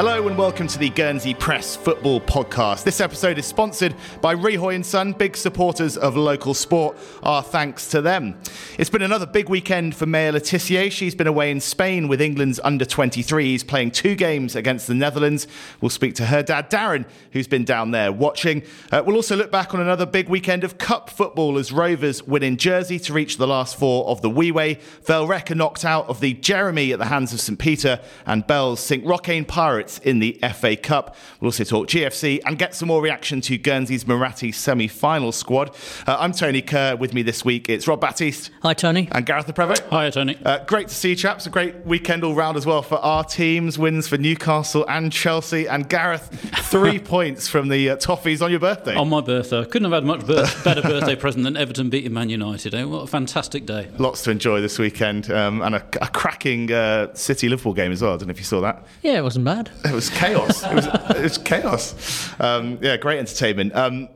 Hello and welcome to the Guernsey Press Football Podcast. This episode is sponsored by Rihoy and Son, big supporters of local sport. Our thanks to them. It's been another big weekend for Maya Le Tissier. She's been away in Spain with England's under 23s, playing two games against the Netherlands. We'll speak to her dad, Darren, who's been down there watching. Uh, we'll also look back on another big weekend of Cup football as Rovers win in Jersey to reach the last four of the Wee Vale Rec are knocked out of the Jeremie at the hands of St Peter, and Bells sink Rocquaine Pirates in the FA Cup. We'll also talk GFC and get some more reaction to Guernsey's Muratti semi final squad. Uh, I'm Tony Kerr. With me this week, it's Rob Batiste. Hi, Tony. And Gareth Le Prevost. Hi, Tony. Uh, great to see you, chaps. A great weekend all round as well for our teams. Wins for Newcastle and Chelsea. And Gareth, three points from the uh, Toffees on your birthday. On my birthday. Couldn't have had much birth- better birthday present than Everton beating Man United. Eh? What a fantastic day. Lots to enjoy this weekend. Um, and a, a cracking uh, City Liverpool game as well. I don't know if you saw that. Yeah, it wasn't bad. It was chaos. it, was, it was chaos. Um, yeah, great entertainment. Um,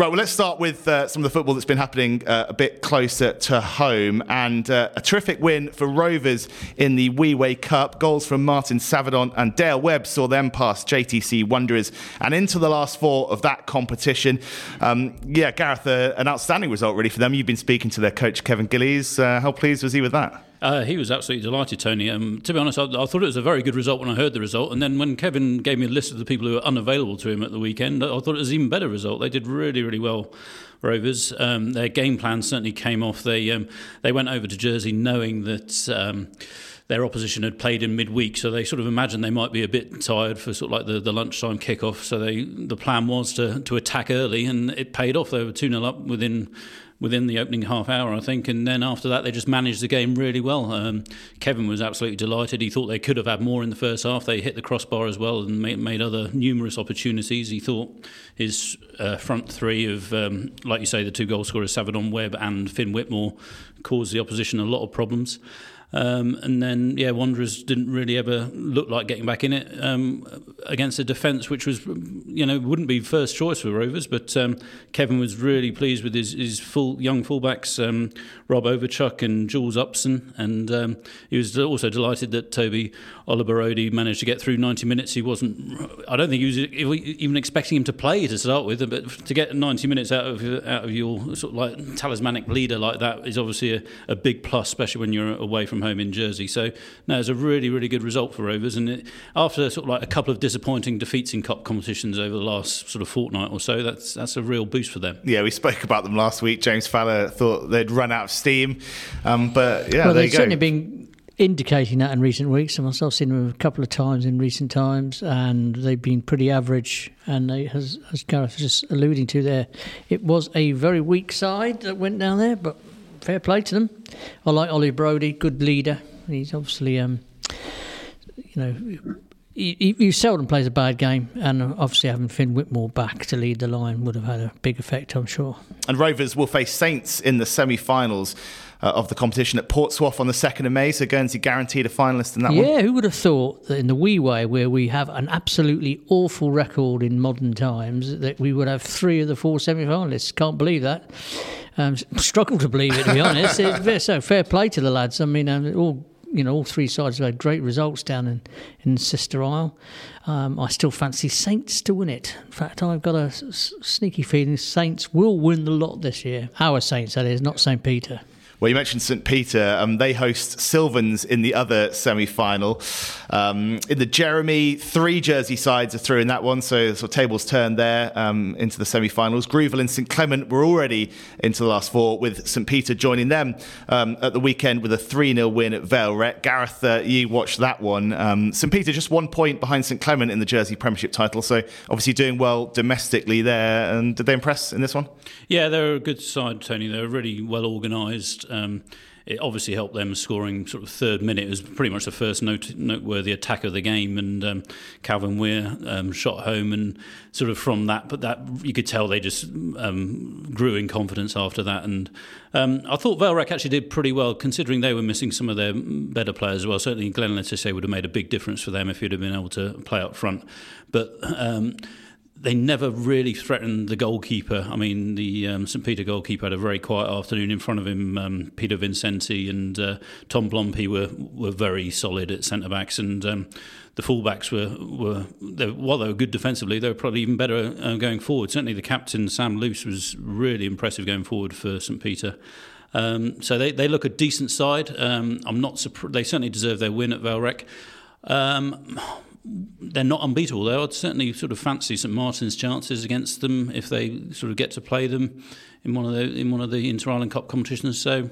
Right, well, let's start with uh, some of the football that's been happening uh, a bit closer to home. And uh, a terrific win for Rovers in the Wheway Cup. Goals from Martin Savadon and Dale Webb saw them past JTC Wanderers and into the last four of that competition. Um, yeah, Gareth, uh, an outstanding result really for them. You've been speaking to their coach, Kevin Gillies. Uh, how pleased was he with that? Uh, he was absolutely delighted, Tony. Um, to be honest, I, I, thought it was a very good result when I heard the result. And then when Kevin gave me a list of the people who were unavailable to him at the weekend, I thought it was even better result. They did really, really well, Rovers. Um, their game plan certainly came off. They, um, they went over to Jersey knowing that um, their opposition had played in midweek, so they sort of imagined they might be a bit tired for sort of like the, the lunchtime kickoff. So they the plan was to to attack early, and it paid off. They were two 0 up within within the opening half hour, I think. And then after that, they just managed the game really well. Um, Kevin was absolutely delighted. He thought they could have had more in the first half. They hit the crossbar as well and made, made other numerous opportunities. He thought his uh, front three of, um, like you say, the two goal scorers, Savadon Webb and Finn Whitmore, caused the opposition a lot of problems. Um, and then, yeah, Wanderers didn't really ever look like getting back in it um, against a defence which was, you know, wouldn't be first choice for Rovers. But um, Kevin was really pleased with his, his full young fullbacks, um, Rob Overchuck and Jules Upson. And um, he was also delighted that Toby Oliberodi managed to get through 90 minutes. He wasn't, I don't think he was even expecting him to play to start with, but to get 90 minutes out of out of your sort of like talismanic leader like that is obviously a, a big plus, especially when you're away from home in Jersey. So no, it's a really really good result for Rovers. And it, after sort of like a couple of disappointing defeats in cup competitions over the last sort of fortnight or so, that's that's a real boost for them. Yeah, we spoke about them last week. James Fowler thought they'd run out of steam, um, but yeah, well, they've certainly been indicating that in recent weeks. And myself seen them a couple of times in recent times, and they've been pretty average. And they, as, as Gareth was just alluding to there, it was a very weak side that went down there, but fair play to them. I like Ollie Brody, good leader. He's obviously, um, you know, he, he, seldom plays a bad game, and obviously having Finn Whitmore back to lead the line would have had a big effect, I'm sure. And Rovers will face Saints in the semi-finals. Uh, of the competition at Portsmouth on the 2nd of May, so Guernsey guaranteed a finalist in that yeah, one. Yeah, who would have thought that in the Wheway, where we have an absolutely awful record in modern times, that we would have three of the four semi finalists? Can't believe that. Um, struggle to believe it, to be honest. So fair play to the lads. I mean, um, all you know, all three sides have had great results down in, in Sister Isle. Um, I still fancy Saints to win it. In fact, I've got a s- sneaky feeling Saints will win the lot this year. Our Saints, that is, not St. Peter. Well, you mentioned St. Peter. Um, they host Sylvans in the other semi final. Um, in the Jeremie, three Jersey sides are through in that one, so sort of tables turned there um, into the semi finals. Grouville and St. Clement were already into the last four, with St. Peter joining them um, at the weekend with a 3 0 win at Vale. Gareth, uh, you watched that one. Um, St. Peter just one point behind St. Clement in the Jersey Premiership title, so obviously doing well domestically there. And did they impress in this one? Yeah, they're a good side, Tony. They're really well organised. Um, it obviously helped them scoring sort of third minute. It was pretty much the first note, noteworthy attack of the game, and um, Calvin Weir um, shot home, and sort of from that, but that you could tell they just um, grew in confidence after that. And um, I thought Vale actually did pretty well, considering they were missing some of their better players as well. Certainly, Glenn Lettice would have made a big difference for them if he'd have been able to play up front, but um, they never really threatened the goalkeeper. I mean, the um, St Peter goalkeeper had a very quiet afternoon. In front of him, um, Peter Vincenti and uh, Tom Blompe were were very solid at centre backs, and um, the fullbacks were were they, while they were good defensively, they were probably even better uh, going forward. Certainly, the captain Sam Luce was really impressive going forward for St Peter. Um, so they, they look a decent side. Um, I'm not surprised. They certainly deserve their win at Vale Rec. Um, they're not unbeatable though. I'd certainly sort of fancy St Martin's chances against them if they sort of get to play them in one of the in one of the Inter Island Cup competitions. So.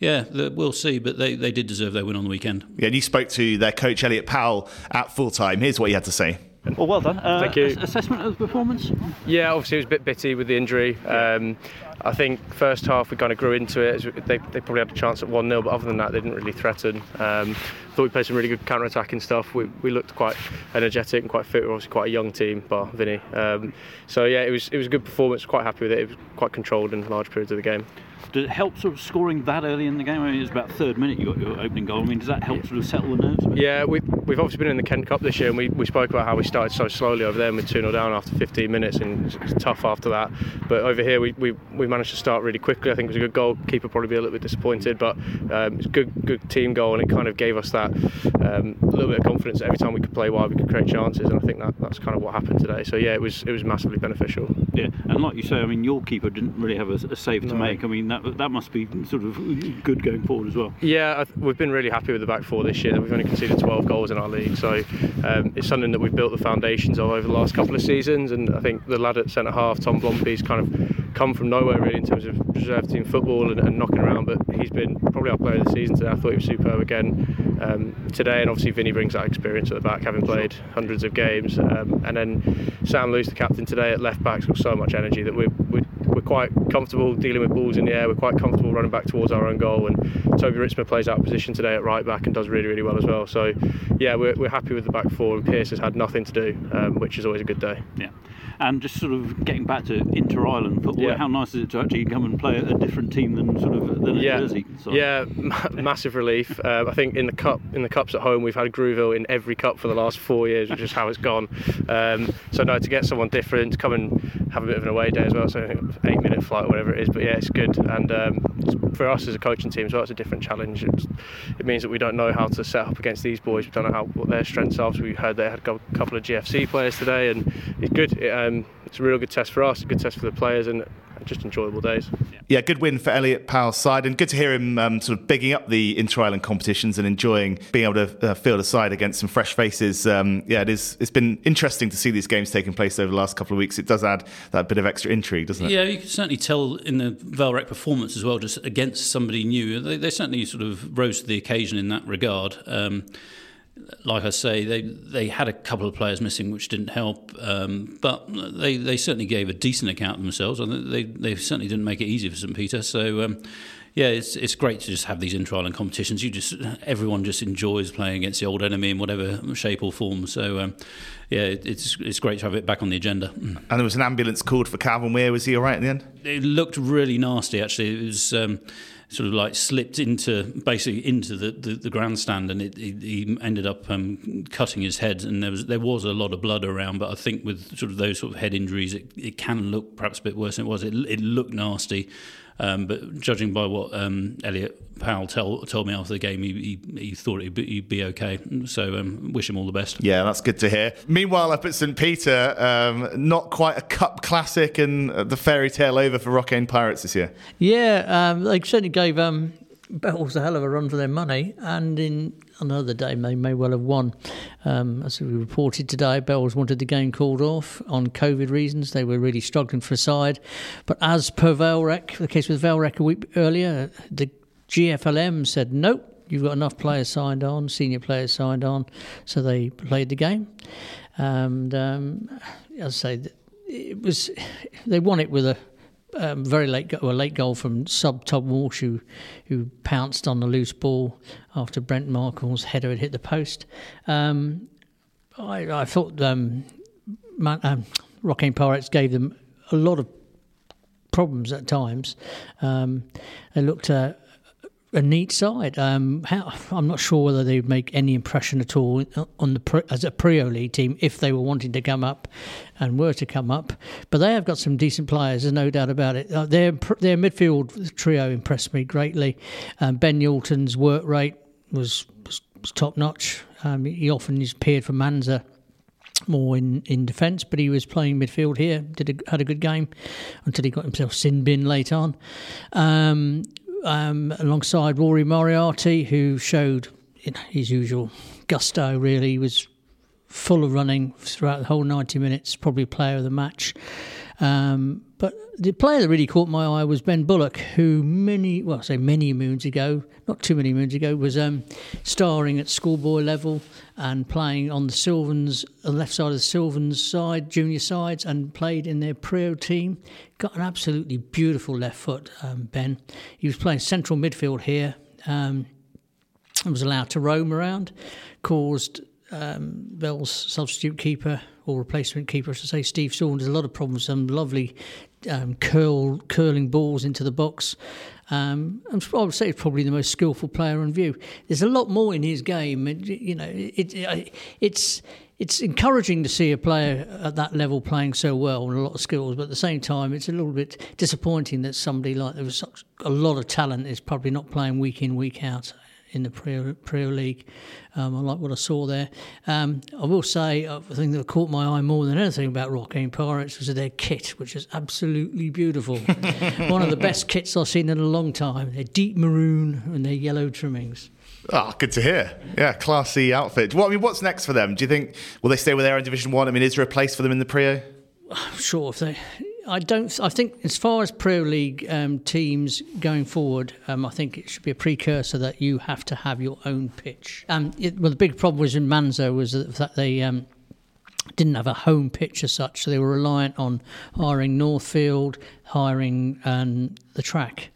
Yeah, we'll see, but they, they did deserve their win on the weekend. Yeah, and you spoke to their coach Elliot Powell at full time. Here's what he had to say. Well, well done. Uh, Thank you. Assessment of the performance? Yeah, obviously it was a bit bitty with the injury. Um, I think first half we kind of grew into it. They, they probably had a chance at 1 0, but other than that, they didn't really threaten. Um, thought we played some really good counter attacking stuff. We, we looked quite energetic and quite fit. We're obviously quite a young team, bar Vinny. Um, so yeah, it was it was a good performance. Quite happy with it. It was quite controlled in large periods of the game. Did it help sort of scoring that early in the game? I mean, it was about third minute you got your opening goal. I mean, does that help sort of settle the nerves? Yeah, we, we've obviously been in the Kent Cup this year, and we, we spoke about how we started so slowly over there, and we're 2 0 down after 15 minutes, and it's tough after that. But over here, we, we, we managed to start really quickly. I think it was a good goal. Keeper probably be a little bit disappointed, but um, it's good, good team goal, and it kind of gave us that um, little bit of confidence every time we could play wide, we could create chances, and I think that, that's kind of what happened today. So yeah, it was it was massively beneficial. Yeah, and like you say, I mean, your keeper didn't really have a, a save to no. make. I mean, that that must be sort of good going forward as well. Yeah, we've been really happy with the back four this year. We've only conceded 12 goals in our league, so um, it's something that we've built the foundations of over the last couple of seasons. And I think the lad at centre half, Tom Blompe's kind of come from nowhere really in terms of reserve team football and, and, knocking around. But he's been probably our player of the season today. I thought he was superb again um, today, and obviously Vinny brings that experience at the back, having played hundreds of games. Um, and then Sam Luce, the captain today at left back, has got so much energy that we're, we're we're quite comfortable dealing with balls in the air. We're quite comfortable running back towards our own goal. And Toby Ritzma plays out of position today at right back and does really, really well as well. So, yeah, we're, we're happy with the back four. And Pierce has had nothing to do, um, which is always a good day. Yeah. And just sort of getting back to inter island football, yeah. how nice is it to actually come and play a different team than sort of than yeah. Jersey? Yeah, massive relief. Uh, I think in the cup, in the cups at home, we've had Grouville in every cup for the last four years, which is how it's gone. Um, so no, to get someone different, to come and have a bit of an away day as well. So eight minute flight or whatever it is. But yeah, it's good. And um, for us as a coaching team as well, it's a different challenge. It's, it means that we don't know how to set up against these boys. We don't know how what their strengths are. So we heard they had a couple of GFC players today, and it's good. It, um, it's a real good test for us, a good test for the players, and just enjoyable days. Yeah, good win for Elliot Powell's side, and good to hear him um, sort of bigging up the inter island competitions and enjoying being able to uh, field a side against some fresh faces. Um, yeah, it is. It's been interesting to see these games taking place over the last couple of weeks. It does add that bit of extra intrigue, doesn't it? Yeah, you can certainly tell in the Vale Rec performance as well, just against somebody new. They, they, certainly sort of rose to the occasion in that regard. Um, like I say, they they had a couple of players missing, which didn't help. Um, but they, they certainly gave a decent account of themselves, and they they certainly didn't make it easy for St Peter. So. Um, yeah, it's it's great to just have these inter-island competitions. You just everyone just enjoys playing against the old enemy in whatever shape or form. So um, yeah, it's it's great to have it back on the agenda. And there was an ambulance called for Calvin Weir. Was he all right in the end? It looked really nasty. Actually, it was. Um, sort of like slipped into basically into the, the, the grandstand and it, it, he ended up um, cutting his head and there was there was a lot of blood around but I think with sort of those sort of head injuries it, it can look perhaps a bit worse than it was. It, it looked nasty um, but judging by what um, Elliot Powell tell, told me after the game, he, he, he thought he'd be, he'd be, okay. So um, wish him all the best. Yeah, that's good to hear. Meanwhile, up at St Peter, um, not quite a cup classic and the fairy tale over for Rocquaine Pirates this year. Yeah, um, they certainly gave um, Bells a hell of a run for their money, and in another day they may well have won. Um, as we reported today, Bells wanted the game called off on COVID reasons. They were really struggling for a side. But as per Vale Rec, the case with Vale Rec a week earlier, the GFLM said, nope, you've got enough players signed on, senior players signed on, so they played the game. And um, as I say, it was they won it with a um, very late go- a late goal from sub Tom Walsh who, who pounced on the loose ball after Brent Markle's header had hit the post. Um, I, I, thought um, Man, um, Rocquaine Pirates gave them a lot of problems at times. Um, they looked uh, a neat side. Um, how, I'm not sure whether they would make any impression at all on the as a Priaulx League team if they were wanting to come up and were to come up. But they have got some decent players, there's no doubt about it. Uh, their their midfield trio impressed me greatly. Um, ben Youlton's work rate was, was, was top notch. Um, he often is appeared for Manzur more in, in defence, but he was playing midfield here. Did a, had a good game until he got himself sin bin late on. Um, um, alongside Rory Moriarty, who showed his usual gusto. Really, he was full of running throughout the whole 90 minutes. Probably player of the match. Um, but the player that really caught my eye was Ben Bullock, who many, well, I say many moons ago, not too many moons ago, was um, starring at schoolboy level and playing on the Sylvans, the left side of the Sylvans side, junior sides, and played in their Priaulx team. Got an absolutely beautiful left foot, um, Ben. He was playing central midfield here. Um, was allowed to roam around, caused um, Bell's substitute keeper or replacement keeper, I should say, Steve Saunders, a lot of problems, some lovely um, curl curling balls into the box. Um, I would say he's probably the most skillful player on view. There's a lot more in his game. You know, it, it, it's it's encouraging to see a player at that level playing so well and a lot of skills, but at the same time, it's a little bit disappointing that somebody like there was such a lot of talent is probably not playing week in week out in the Priaulx, League. Um, I like what I saw there. Um, I will say, uh, the thing that caught my eye more than anything about Rocquaine Pirates was their kit, which is absolutely beautiful. One of the best kits I've seen in a long time. They're deep maroon and they're yellow trimmings. Oh, good to hear. Yeah, classy outfit. What I mean, what's next for them? Do you think will they stay with there in Division One? I mean, is there a place for them in the Priaulx? Sure, if they I don't. I think as far as Pro League um, teams going forward, um, I think it should be a precursor that you have to have your own pitch. Um, it, well, the big problem was in Manzur was that they um, didn't have a home pitch as such, so they were reliant on hiring Northfield, hiring um, the track,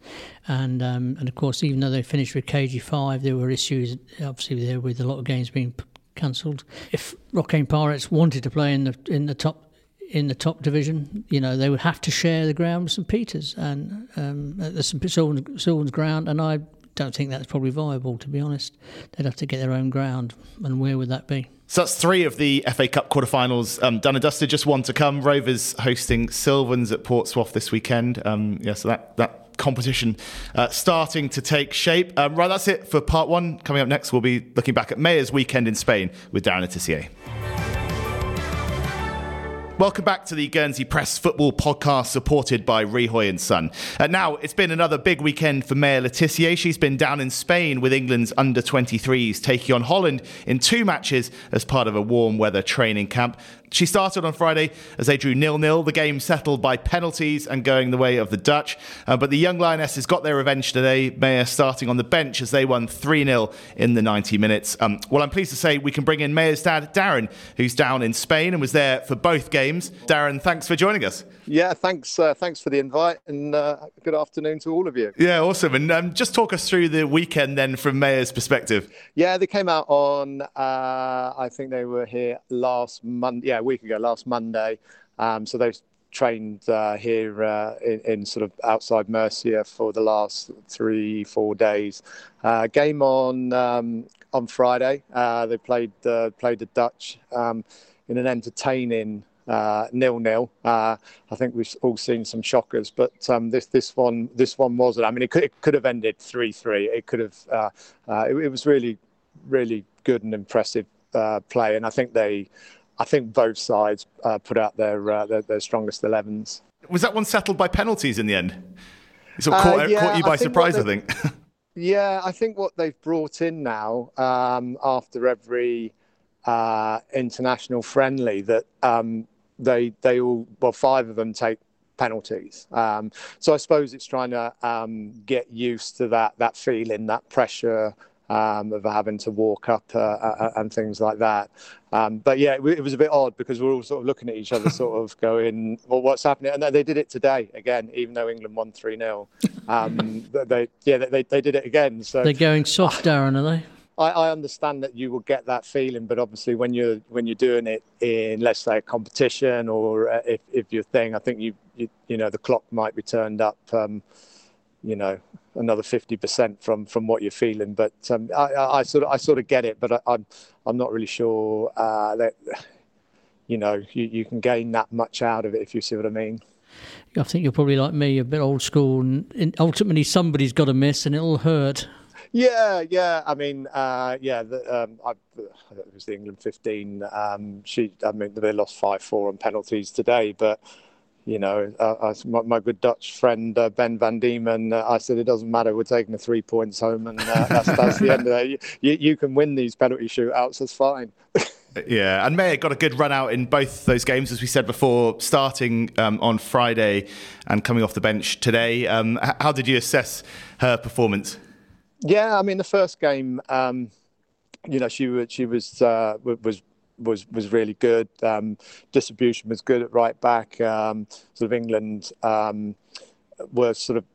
and um, and of course, even though they finished with KG5, there were issues obviously there with a lot of games being cancelled. If Rocquaine Pirates wanted to play in the in the top in the top division, you know, they would have to share the ground with St Peter's and um, the St Sylvan's ground, and I don't think that's probably viable, to be honest. They'd have to get their own ground, and where would that be? So that's three of the FA Cup quarterfinals um, done and dusted. Just one to come. Rovers hosting Sylvans at Portsmouth this weekend. Um, yeah, so that that competition uh, starting to take shape. Um, right, that's it for part one. Coming up next, we'll be looking back at Mayas weekend in Spain with Darren Le Tissier. Welcome back to the Guernsey Press Football Podcast, supported by Rihoy and Son. Uh, now, it's been another big weekend for Maya Le Tissier. She's been down in Spain with England's under 23s, taking on Holland in two matches as part of a warm weather training camp. She started on Friday as they drew nil-nil. The game settled by penalties and going the way of the Dutch. Uh, but the young Lionesses got their revenge today. Maya starting on the bench as they won 3-0 in the 90 minutes. Um, well, I'm pleased to say we can bring in Maya's dad, Darren, who's down in Spain and was there for both games. Darren, thanks for joining us. Yeah, thanks. Uh, thanks for the invite, and uh, good afternoon to all of you. Yeah, awesome. And um, just talk us through the weekend then, from Maya's perspective. Yeah, they came out on. Uh, I think they were here last Monday. Yeah, a week ago, last Monday. Um, so they trained uh, here uh, in, in, sort of outside Murcia for the last three, four days. Uh, game on um, on Friday. they played played the Dutch um, in an entertaining nil nil. Uh, I think we've all seen some shockers, but um, this this one this one wasn't. I mean, it could it could have ended three three. It could have. Uh, uh, it, it, was really really good and impressive uh, play, and I think they, I think both sides uh, put out their, their, their strongest 11s. Was that one settled by penalties in the end? It sort of caught, yeah, caught you by I surprise, I think. yeah, I think what they've brought in now um, after every uh, international friendly that um, they they all well five of them take penalties. Um, so I suppose it's trying to um, get used to that that feeling, that pressure. Um, of having to walk up uh, uh, uh and things like that. Um, but yeah, it, it, was a bit odd because we're all sort of looking at each other, sort of going, "Well, what's happening?" And they did it today again, even though England won three 0 um, They yeah, they, they did it again. So they're going soft, Darren, are they? I, I, understand that you will get that feeling, but obviously when you're when you're doing it in let's say a competition or uh, if, if you're thing, I think you, you you know the clock might be turned up um, you know another 50% from from what you're feeling. But um, I, I, sort of I sort of get it but I, am I'm, I'm not really sure uh, that you know you, you can gain that much out of it if you see what I mean. I think you're probably like me a bit old school and ultimately somebody's got to miss and it'll hurt yeah, yeah. I mean, uh, yeah. The, um, I, it was the England 15. Um, she, I mean, they lost five four on penalties today, but you know, uh, I, my, my, good Dutch friend uh, Ben van Diemen, uh, I said it doesn't matter. We're taking the three points home, and uh, that's, that's the end of it. You, you can win these penalty shootouts. That's fine. yeah, and Maya got a good run out in both those games, as we said before, starting um, on Friday and coming off the bench today. Um, how did you assess her performance? Yeah, I mean, the first game, um, you know, she she was uh, was was was really good. Um, distribution was good at right back. Um, sort of England um, were sort of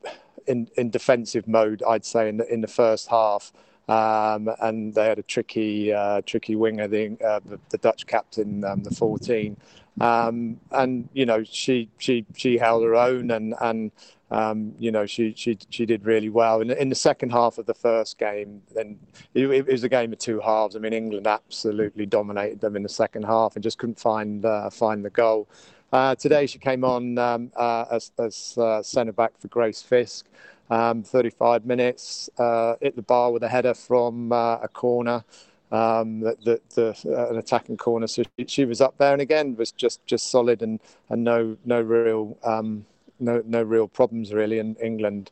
in, in defensive mode, I'd say, in the, in the first half. Um, and they had a tricky, uh, tricky winger, the, uh, the, the Dutch captain, um, the 14, um, and you know she she she held her own, and and um, you know, she she she did really well. In, in the second half of the first game, then it, it, was a game of two halves. I mean, England absolutely dominated them in the second half and just couldn't find uh, find the goal. Uh, today, she came on um, uh, as, as uh, centre back for Grace Fisk. Um, 35 minutes, uh, hit the bar with a header from uh, a corner. Um, the, the, the an attacking corner, so she, she, was up there, and again was just just solid and and no no real um, no no real problems really. And England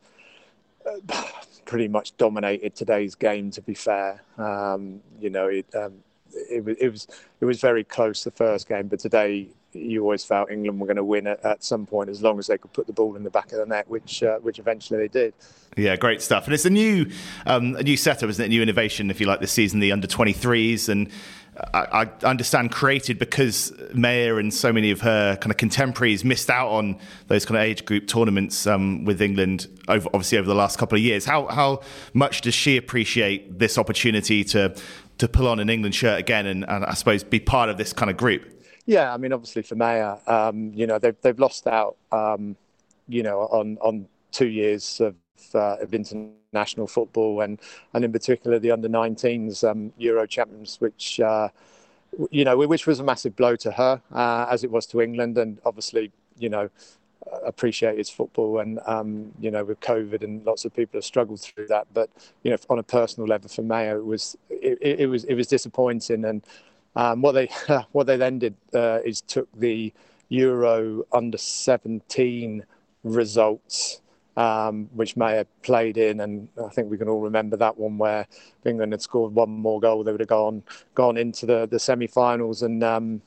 uh, pretty much dominated today's game. To be fair, um, you know it, um, it, it was it was very close the first game, but today you always felt England were going to win at, at, some point as long as they could put the ball in the back of the net, which uh, which eventually they did. Yeah, great stuff. And it's a new um, a new setup, isn't it? A new innovation, if you like, this season, the under 23s. And I, I, understand created because Maya and so many of her kind of contemporaries missed out on those kind of age group tournaments um, with England, over, obviously over the last couple of years. How how much does she appreciate this opportunity to to pull on an England shirt again and, and I suppose be part of this kind of group? Yeah, I mean, obviously for Maya, um, you know, they've they've lost out, um, you know, on on two years of uh, of international football, and and in particular the under 19s um, Euro champions, which uh, you know which was a massive blow to her uh, as it was to England, and obviously you know appreciated football, and um, you know with COVID and lots of people have struggled through that, but you know on a personal level for Maya it was it, it was it was disappointing, and um, what they what they then did uh, is took the Euro under 17 results um, which May have played in, and I think we can all remember that one where England had scored one more goal, they would have gone gone into the the semi-finals and um,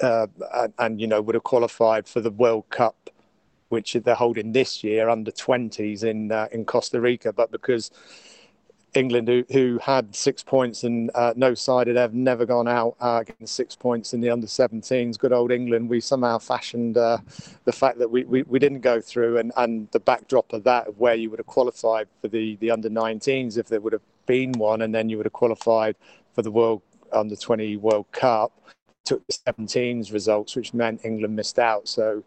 uh, and, and, you know would have qualified for the World Cup, which they're holding this year under 20s in uh, in Costa Rica, but because England, who, who had six points and uh, no side had ever never gone out uh, getting six points in the under 17s. Good old England. We somehow fashioned uh, the fact that we, we, we, didn't go through and, and the backdrop of that, where you would have qualified for the, the under 19s if there would have been one, and then you would have qualified for the World Under 20 World Cup. Took the 17s results, which meant England missed out. So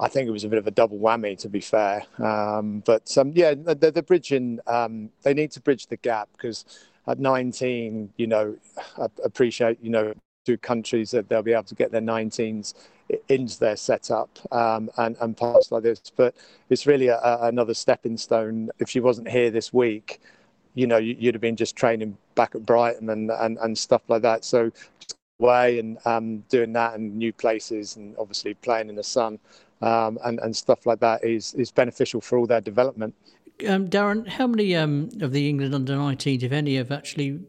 I think it was a bit of a double whammy, to be fair. Um, but um, yeah, the, the bridging, um, they need to bridge the gap because at 19, you know, I appreciate, you know, two countries that they'll be able to get their 19s into their setup um, and, and pass like this. But it's really a, a, another stepping stone. If she wasn't here this week, you know, you, would have been just training back at Brighton and, and, and stuff like that. So just away and um, doing that and new places and obviously playing in the sun um, and, and stuff like that is, is beneficial for all their development. Um, Darren, how many um, of the England under 19s, if any, have actually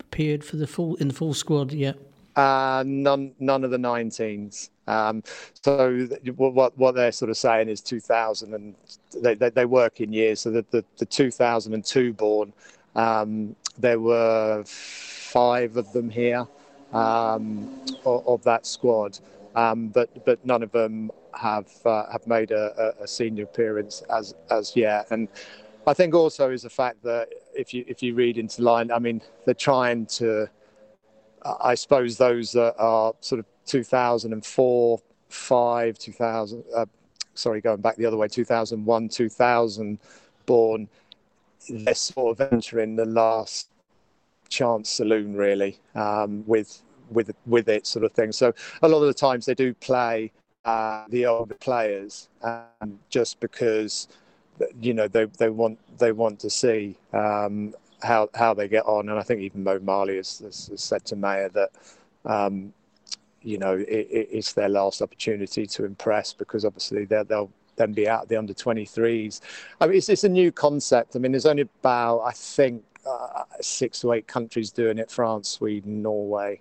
appeared for the full in the full squad yet? Uh, none, none of the 19s. Um, so what what they're sort of saying is 2000, and they, they, they work in years. So the the, the 2002 born, um, there were five of them here um, of, of, that squad, um, but but none of them have uh, have made a, a, senior appearance as as yet. And I think also is the fact that if you if you read into line, I mean, they're trying to. I suppose those that are sort of 2004, five, 2000, uh, sorry, going back the other way, 2001, 2000 born, they're sort of entering the last chance saloon really um, with with with it sort of thing. So a lot of the times they do play uh, the older players um, just because you know they, they want they want to see um, how how they get on. And I think even Mo Marley has, has, said to Maya that um, you know it, it's their last opportunity to impress because obviously they'll then be out the under 23s. I mean, it's, it's a new concept. I mean, there's only about I think uh, six to eight countries doing it: France, Sweden, Norway.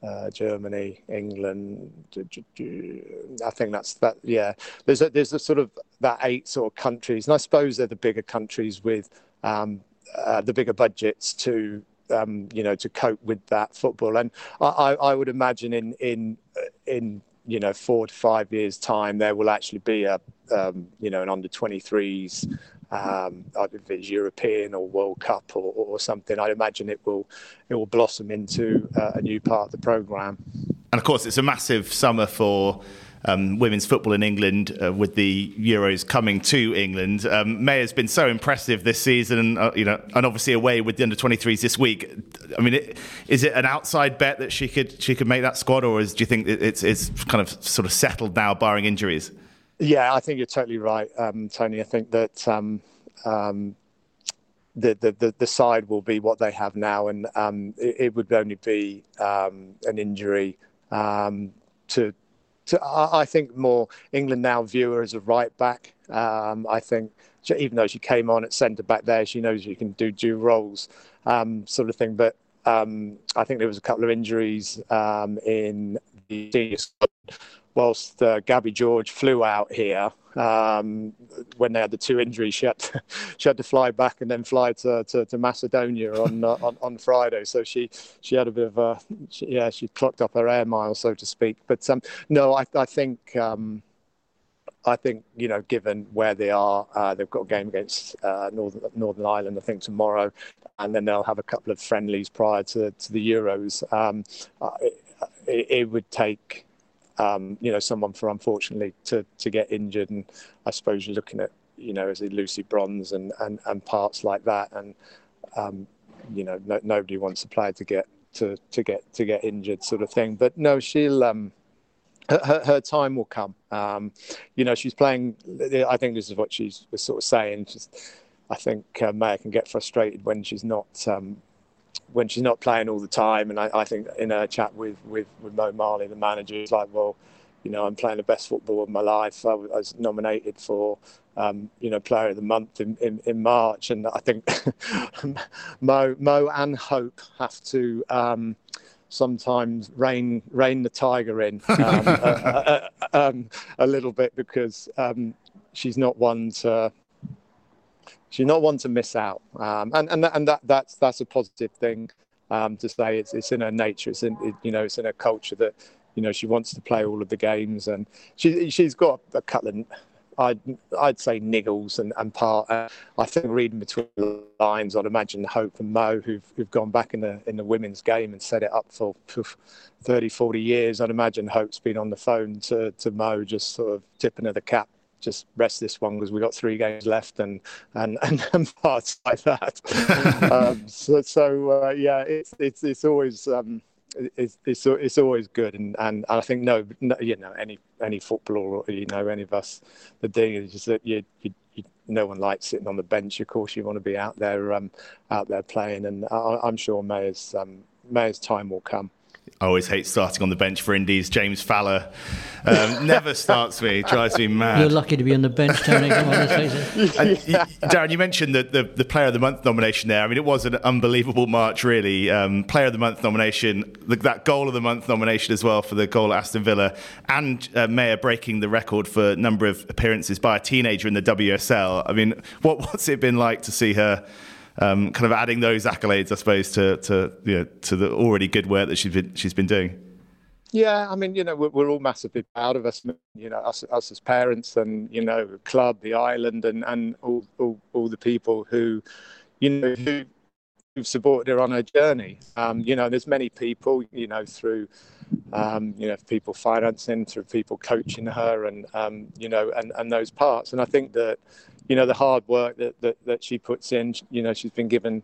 Uh, Germany, England. I think that's that. Yeah, there's a, there's a sort of that eight sort of countries, and I suppose they're the bigger countries with um, uh, the bigger budgets to um, you know to cope with that football. And I, I would imagine in in in you know four to five years time there will actually be a um, you know an under 23s um, if it's European or World Cup or, or, something. I'd imagine it will it will blossom into uh, a new part of the program. And of course, it's a massive summer for um, women's football in England uh, with the Euros coming to England. Um, May has been so impressive this season, uh, you know, and obviously away with the under 23s this week. I mean, it, is it an outside bet that she could she could make that squad, or is, do you think it's it's kind of sort of settled now, barring injuries? Yeah, I think you're totally right, um, Tony. I think that. Um, um, the, the, the, side will be what they have now, and um, it, it, would only be um, an injury um, to I think more England now view her as a right back. I think even though she came on at centre back there, she knows she can do dual roles, um, sort of thing. But um, I think there was a couple of injuries um, in the senior squad whilst uh, Gabby George flew out here um, when they had the two injuries. She had to, she had to fly back and then fly to, to, to Macedonia on, uh, on, on Friday. So she she had a bit of a she, yeah she clocked up her air miles so to speak. But um, no, I I think. Um, I think you know, given where they are, uh, they've got a game against uh, Northern Northern Ireland, I think tomorrow, and then they'll have a couple of friendlies prior to, to the Euros. Um, it, it, would take um, you know, someone for unfortunately to, to get injured. And I suppose you're looking at, you know, as a Lucy Bronze and, and, and parts like that. And, um, you know, no, nobody wants a player to get to, to get to get injured sort of thing. But no, she'll um, her, her time will come. Um, you know, she's playing. I think this is what she's was sort of saying. Just, I think uh, Maya can get frustrated when she's not um, when she's not playing all the time. And I, I think in a chat with, with, with Mo Marley, the manager, is like, well, you know, I'm playing the best football of my life. I was nominated for, um, you know, Player of the Month in, in, in March, and I think Mo, Mo and Hope have to um, sometimes rein rein the tiger in um, a, a, um, a, little bit because um, she's not one to she's not one to miss out, um, and and and that that's that's a positive thing um, to say. It's it's in her nature. It's in it, you know it's in her culture that you know she wants to play all of the games, and she she's got a couple of. I'd, I'd say niggles and, and part. Uh, I think reading between the lines, I'd imagine Hope and Mo, who've, who've gone back in the in the women's game and set it up for, for 30, 40 years. I'd imagine Hope's been on the phone to, to Mo, just sort of tipping her the cap just rest this one because we got three games left and and and, and parts like that. um, so so uh, yeah, it's it's it's always. Um, it's, it's it's always good and, and I think no, no you know any any footballer you know any of us the thing is just that you, you, you no one likes sitting on the bench. Of course you want to be out there um out there playing and I, am sure May's um time will come I always hate starting on the bench for Indies. James Fowler um, never starts me, drives me mad. You're lucky to be on the bench, Tony. Come on, let's face it. yeah. Darren, you mentioned the, the, the, Player of the Month nomination there. I mean, it was an unbelievable March, really. Um, Player of the Month nomination, the, that Goal of the Month nomination as well for the goal at Aston Villa, and uh, Maya breaking the record for number of appearances by a teenager in the WSL. I mean, what, what's it been like to see her? Um, kind of adding those accolades, I suppose, to to you know, to the already good work that she's been she's been doing. Yeah, I mean, you know, we're, we're all massively proud of us, you know, us, us as parents, and you know, club, the island, and and all all, all the people who, you know, who supported her on her journey. Um, you know, there's many people, you know, through, um, you know, people financing, through people coaching her, and um, you know, and and those parts. And I think that, you know, the hard work that that, that she puts in, you know, she's been given.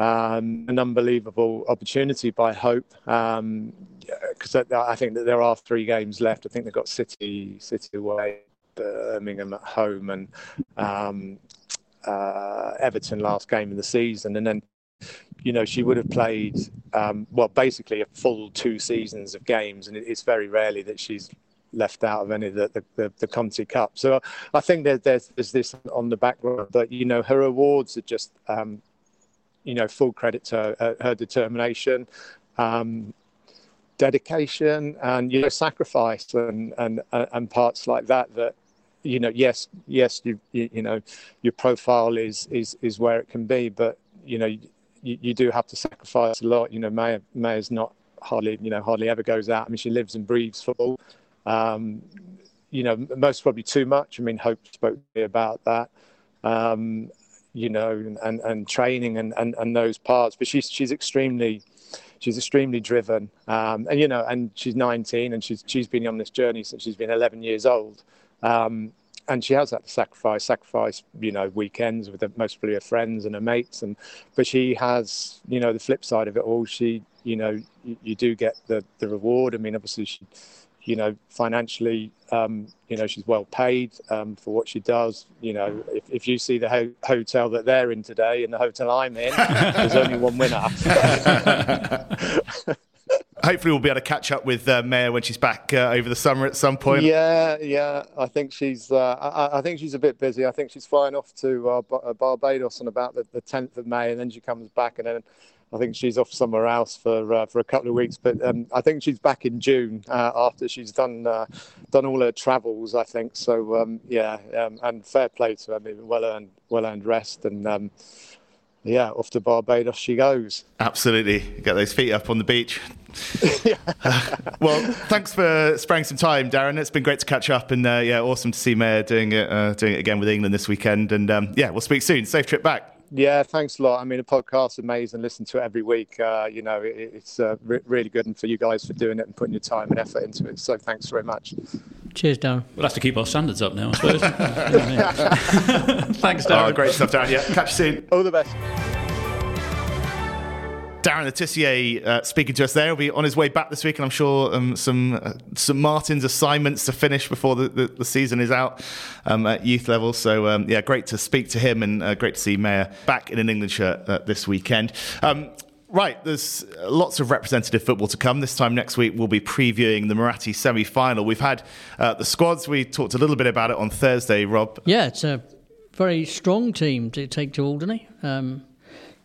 Um, an unbelievable opportunity by Hope because um, I think that there are three games left. I think they've got City, City away, Birmingham at home, and um, uh, Everton last game of the season, and then you know she would have played um, well basically a full two seasons of games, and it's very rarely that she's left out of any of the the, the, the Conti Cup. So I think there's there's this on the background, that, you know her awards are just um, you know full credit to her, her determination. Um, dedication and you know sacrifice and, and and parts like that that you know, yes, yes, you, you, you know, your profile is is is where it can be, but you know, you, you do have to sacrifice a lot. You know, Maya Maya's not hardly, you know, hardly ever goes out. I mean, she lives and breathes football. Um, you know, most probably too much. I mean, Hope spoke to me about that. Um, you know, and and training and, and and those parts. But she's she's extremely she's extremely driven. Um, and you know, and she's 19 and she's she's been on this journey since she's been 11 years old. Um, and she has had to sacrifice, sacrifice, you know, weekends with her, mostly her friends and her mates, and but she has, you know, the flip side of it all. She, you know, you, you do get the the reward. I mean, obviously, she, you know, financially, um, you know, she's well paid um, for what she does. You know, if, if you see the ho- hotel that they're in today and the hotel I'm in, there's only one winner. hopefully we'll be able to catch up with uh, Maya when she's back uh, over the summer at some point. Yeah, yeah. I think she's. Uh, I, I, think she's a bit busy. I think she's flying off to uh, uh, Barbados on about the, 10th of May, and then she comes back, and then I think she's off somewhere else for uh, for a couple of weeks. But um, I think she's back in June after she's done done all her travels. I think so. Um, yeah, um, and fair play to her. I mean, well earned well earned rest and um, yeah, off to Barbados she goes. Absolutely. Get those feet up on the beach. uh, well, thanks for sparing some time, Darren. It's been great to catch up, and uh, yeah, awesome to see Maya doing it, uh, doing it again with England this weekend. And um, yeah, we'll speak soon. Safe trip back. Yeah, thanks a lot. I mean, the podcast's amazing. Listen to it every week. Uh, you know, it, it's uh, re- really good, and for you guys for doing it and putting your time and effort into it. So, thanks very much. Cheers, Darren. We'll have to keep our standards up now, I suppose. thanks, Darren. Oh, great stuff, Darren. Yeah, catch you soon. All the best. Darren Le Tissier uh, speaking to us there. He'll be on his way back this week, and I'm sure um, some uh, some Martin's assignments to finish before the, the, the season is out um, at youth level. So um, yeah, great to speak to him, and uh, great to see Maya back in an England shirt uh, this weekend. Um, right, there's lots of representative football to come. This time next week, we'll be previewing the Muratti semi final. We've had uh, the squads, we talked a little bit about it on Thursday, Rob. Yeah, it's a very strong team to take to Alderney. Um,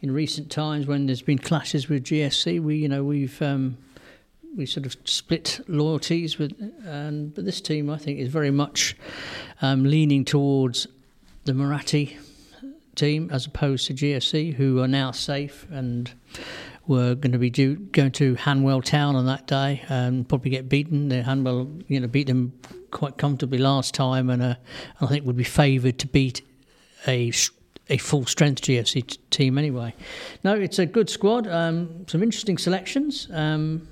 in recent times when there's been clashes with GFC, we you know we've um, we sort of split loyalties with, and but this team I think is very much um, leaning towards the Muratti team as opposed to GFC, who are now safe and were going to be due, going to Hanwell Town on that day and probably get beaten. The Hanwell, you know, beat them quite comfortably last time, and uh, I think would be favoured to beat a a full strength GFC t- team anyway. No, it's a good squad. Um, some interesting selections. Um,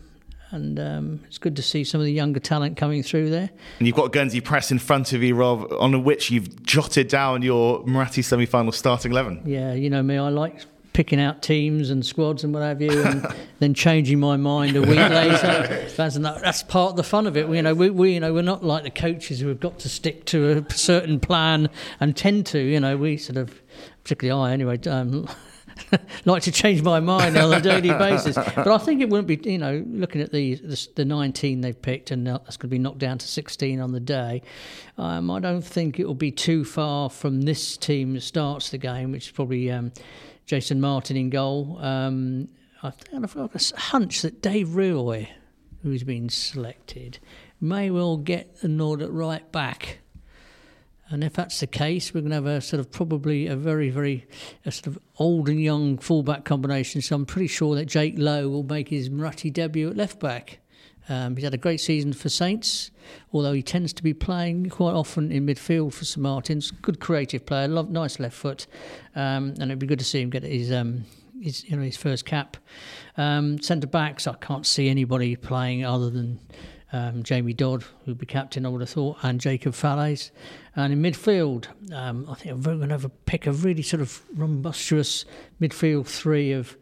and um, it's good to see some of the younger talent coming through there. And you've got Guernsey Press in front of you, Rob, on which you've jotted down your Muratti semi-final starting eleven. Yeah, you know me, I like picking out teams and squads and what have you, and then changing my mind a week later. That's part of the fun of it. We, you know, we, we, you know, we're not like the coaches who have got to stick to a certain plan and tend to. You know, we sort of particularly I anyway, um, like to change my mind on a daily basis. But I think it wouldn't be, you know, looking at the the, the 19 they've picked, and that's going to be knocked down to 16 on the day. Um, I don't think it will be too far from this team that starts the game, which is probably um, Jason Martin in goal. Um, I've got a hunch that Dave Reoy, who's been selected, may well get the nod at right back. And if that's the case, we're going to have a sort of probably a very, very a sort of old and young fullback combination. So I'm pretty sure that Jake Lowe will make his Muratti debut at left back. Um, he's had a great season for Saints, although he tends to be playing quite often in midfield for St Martins. Good creative player, love, nice left foot, um, and it'd be good to see him get his um, his you know his first cap. Um, Centre backs, I can't see anybody playing other than um, Jamie Dodd, who'd be captain, I would have thought, and Jacob Falaise. And in midfield, um, I think we're going to have a pick a really sort of rumbustious midfield three of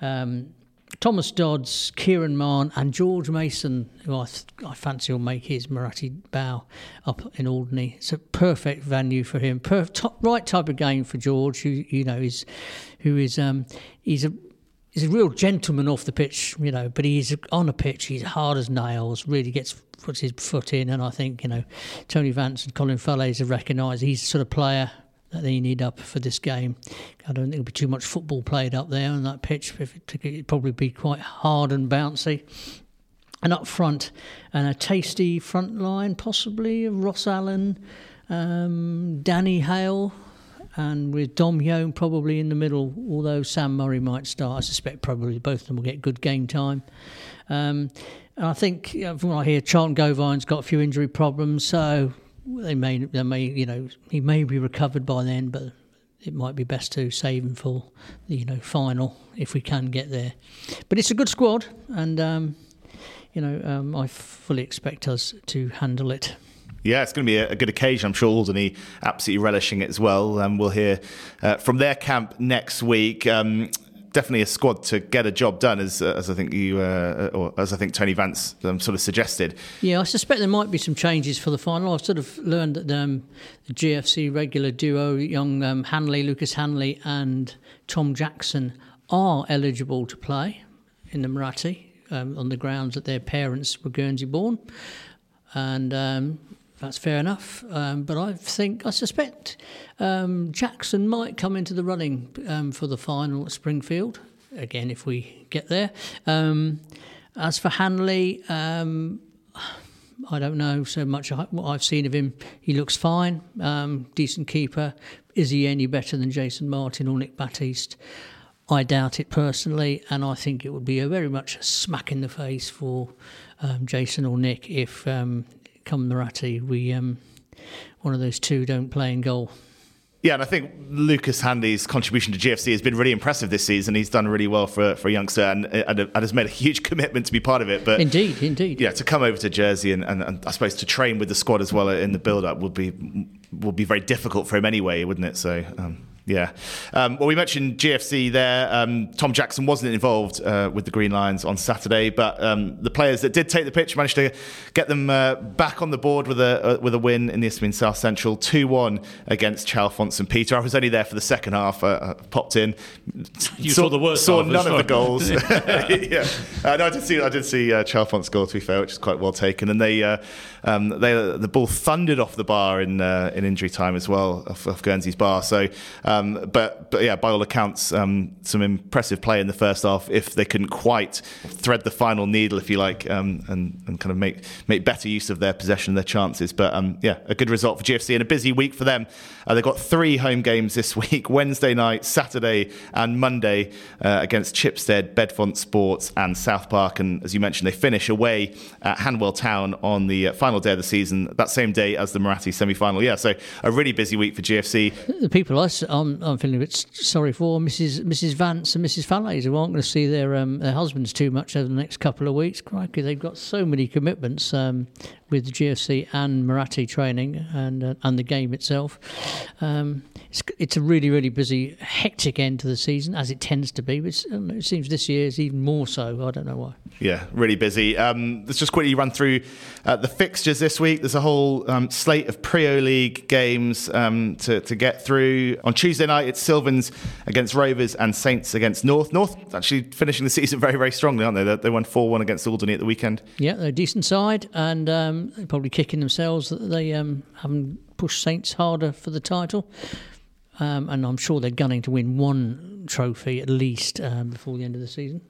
um, Thomas Dodds, Kieran Marn, and George Mason, who I, I fancy will make his Muratti bow up in Alderney. It's a perfect venue for him. Per- top, right type of game for George, who you know is who is um, he's a he's a real gentleman off the pitch, you know, but he's on a pitch. He's hard as nails. Really gets puts his foot in, and I think you know Tony Vance and Colin Fallaize have recognised he's the sort of player that they need up for this game. I don't think there'll be too much football played up there on that pitch. It'd probably be quite hard and bouncy. And up front, and a tasty front line, possibly Ross Allen, um, Danny Hale, and with Dom Young probably in the middle, although Sam Murray might start. I suspect probably both of them will get good game time. Um, and I think, from what I hear, Charlton Gauvain's got a few injury problems, so they may, they may, you know, he may be recovered by then, but it might be best to save him for the, you know, final if we can get there. But it's a good squad, and um, you know, um, I fully expect us to handle it. Yeah, it's going to be a, good occasion. I'm sure Alderney absolutely relishing it as well. And um, we'll hear uh, from their camp next week. Um, definitely a squad to get a job done, as uh, as I think you uh, or as I think Tony Vance um, sort of suggested. Yeah, I suspect there might be some changes for the final. I've sort of learned that um, the GFC regular duo, young um, Hanley, Lucas Hanley, and Tom Jackson, are eligible to play in the Muratti um, on the grounds that their parents were Guernsey born, and um, that's fair enough. Um, but I think, I suspect um, Jackson might come into the running um, for the final at Springfield, again, if we get there. Um, as for Hanley, um, I don't know so much what I've seen of him. He looks fine, um, decent keeper. Is he any better than Jason Martin or Nick Batiste? I doubt it personally, and I think it would be a very much a smack in the face for um, Jason or Nick if um, come Muratti, we um, one of those two don't play in goal. Yeah, and I think Lucas Hanley's contribution to GFC has been really impressive this season. He's done really well for, for a youngster and, and, and has made a huge commitment to be part of it. But indeed, indeed, yeah, to come over to Jersey and, and, and I suppose to train with the squad as well in the build-up would be would be very difficult for him anyway, wouldn't it? So. Um, yeah. Um, well, we mentioned GFC there. Um, Tom Jackson wasn't involved uh, with the Green Lions on Saturday, but um, the players that did take the pitch managed to get them uh, back on the board with a uh, with a win in the Isthmian South Central, two one against Chalfont St Peter. I was only there for the second half. Uh, popped in. You saw, saw the worst. Saw none of the goals. yeah. Uh, no, I did see. I did see uh, Chalfont score to be fair, which is quite well taken. And they, um, they the ball thundered off the bar in in injury time as well off, off Guernsey's bar. So. Um, but but yeah, by all accounts, um, some impressive play in the first half. If they couldn't quite thread the final needle, if you like, um, and and kind of make make better use of their possession, their chances. But um, yeah, a good result for GFC and a busy week for them. Uh, they've got three home games this week: Wednesday night, Saturday, and Monday uh, against Chipstead, Bedfont Sports, and South Park. And as you mentioned, they finish away at Hanwell Town on the uh, final day of the season, that same day as the Muratti semi-final. Yeah, so a really busy week for GFC. The people I, I'm, I'm feeling a bit sorry for Mrs. Mrs. Vance and Mrs. Fallaize who aren't going to see their um, their husbands too much over the next couple of weeks. Crikey, they've got so many commitments um, with the GFC and Muratti training and uh, and the game itself. Um, it's, it's a really really busy, hectic end to the season as it tends to be. But know, it seems this year is even more so. I don't know why. Yeah, really busy. Um, let's just quickly run through uh, the fixtures this week. There's a whole um, slate of Priaulx League games um, to, to get through. On Tuesday night, it's Sylvans against Rovers and Saints against North. North actually finishing the season very, very strongly, aren't they? They, they won 4 1 against Alderney at the weekend. Yeah, they're a decent side and um, they're probably kicking themselves that they um, haven't pushed Saints harder for the title. Um, and I'm sure they're gunning to win one trophy at least before the end of the season.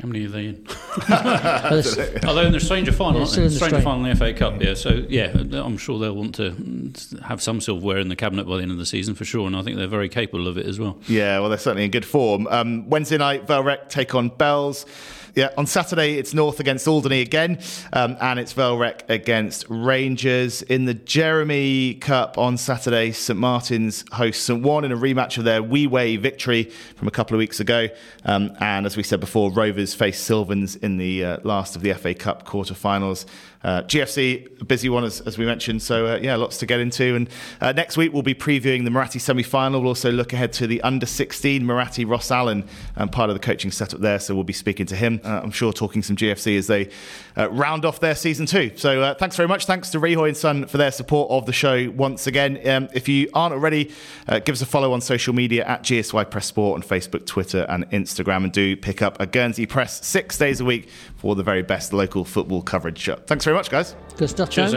How many are they in? oh, they're in the Stranger final, aren't they? Stranger final in the FA Cup, yeah. So, yeah, I'm sure they'll want to have some silverware in the cabinet by the end of the season for sure, and I think they're very capable of it as well. Yeah, well, they're certainly in good form. Um, Wednesday night, Vale Rec take on Bells. Yeah, on Saturday it's North against Alderney again, um, and it's Vale Rec against Rangers in the Jeremie Cup on Saturday. St Martin's hosts St One in a rematch of their Wheway victory from a couple of weeks ago, um, and as we said before, Rovers face Sylvans in the uh, last of the FA Cup quarter-finals. Uh, GFC, busy one as, as we mentioned, so uh, yeah, lots to get into. And uh, next week we'll be previewing the Muratti semi-final. We'll also look ahead to the under 16 Muratti Ross Allen, um, part of the coaching setup there. So we'll be speaking to him. Uh, I'm sure talking some GFC as they uh, round off their season two. So uh, thanks very much. Thanks to Rihoy and Son for their support of the show once again. Um, if you aren't already, give us a follow on social media at GSY Press Sport on Facebook, Twitter, and Instagram, and do pick up a Guernsey Press six days a week for the very best local football coverage. Thanks very much, guys. Good stuff, Cheers,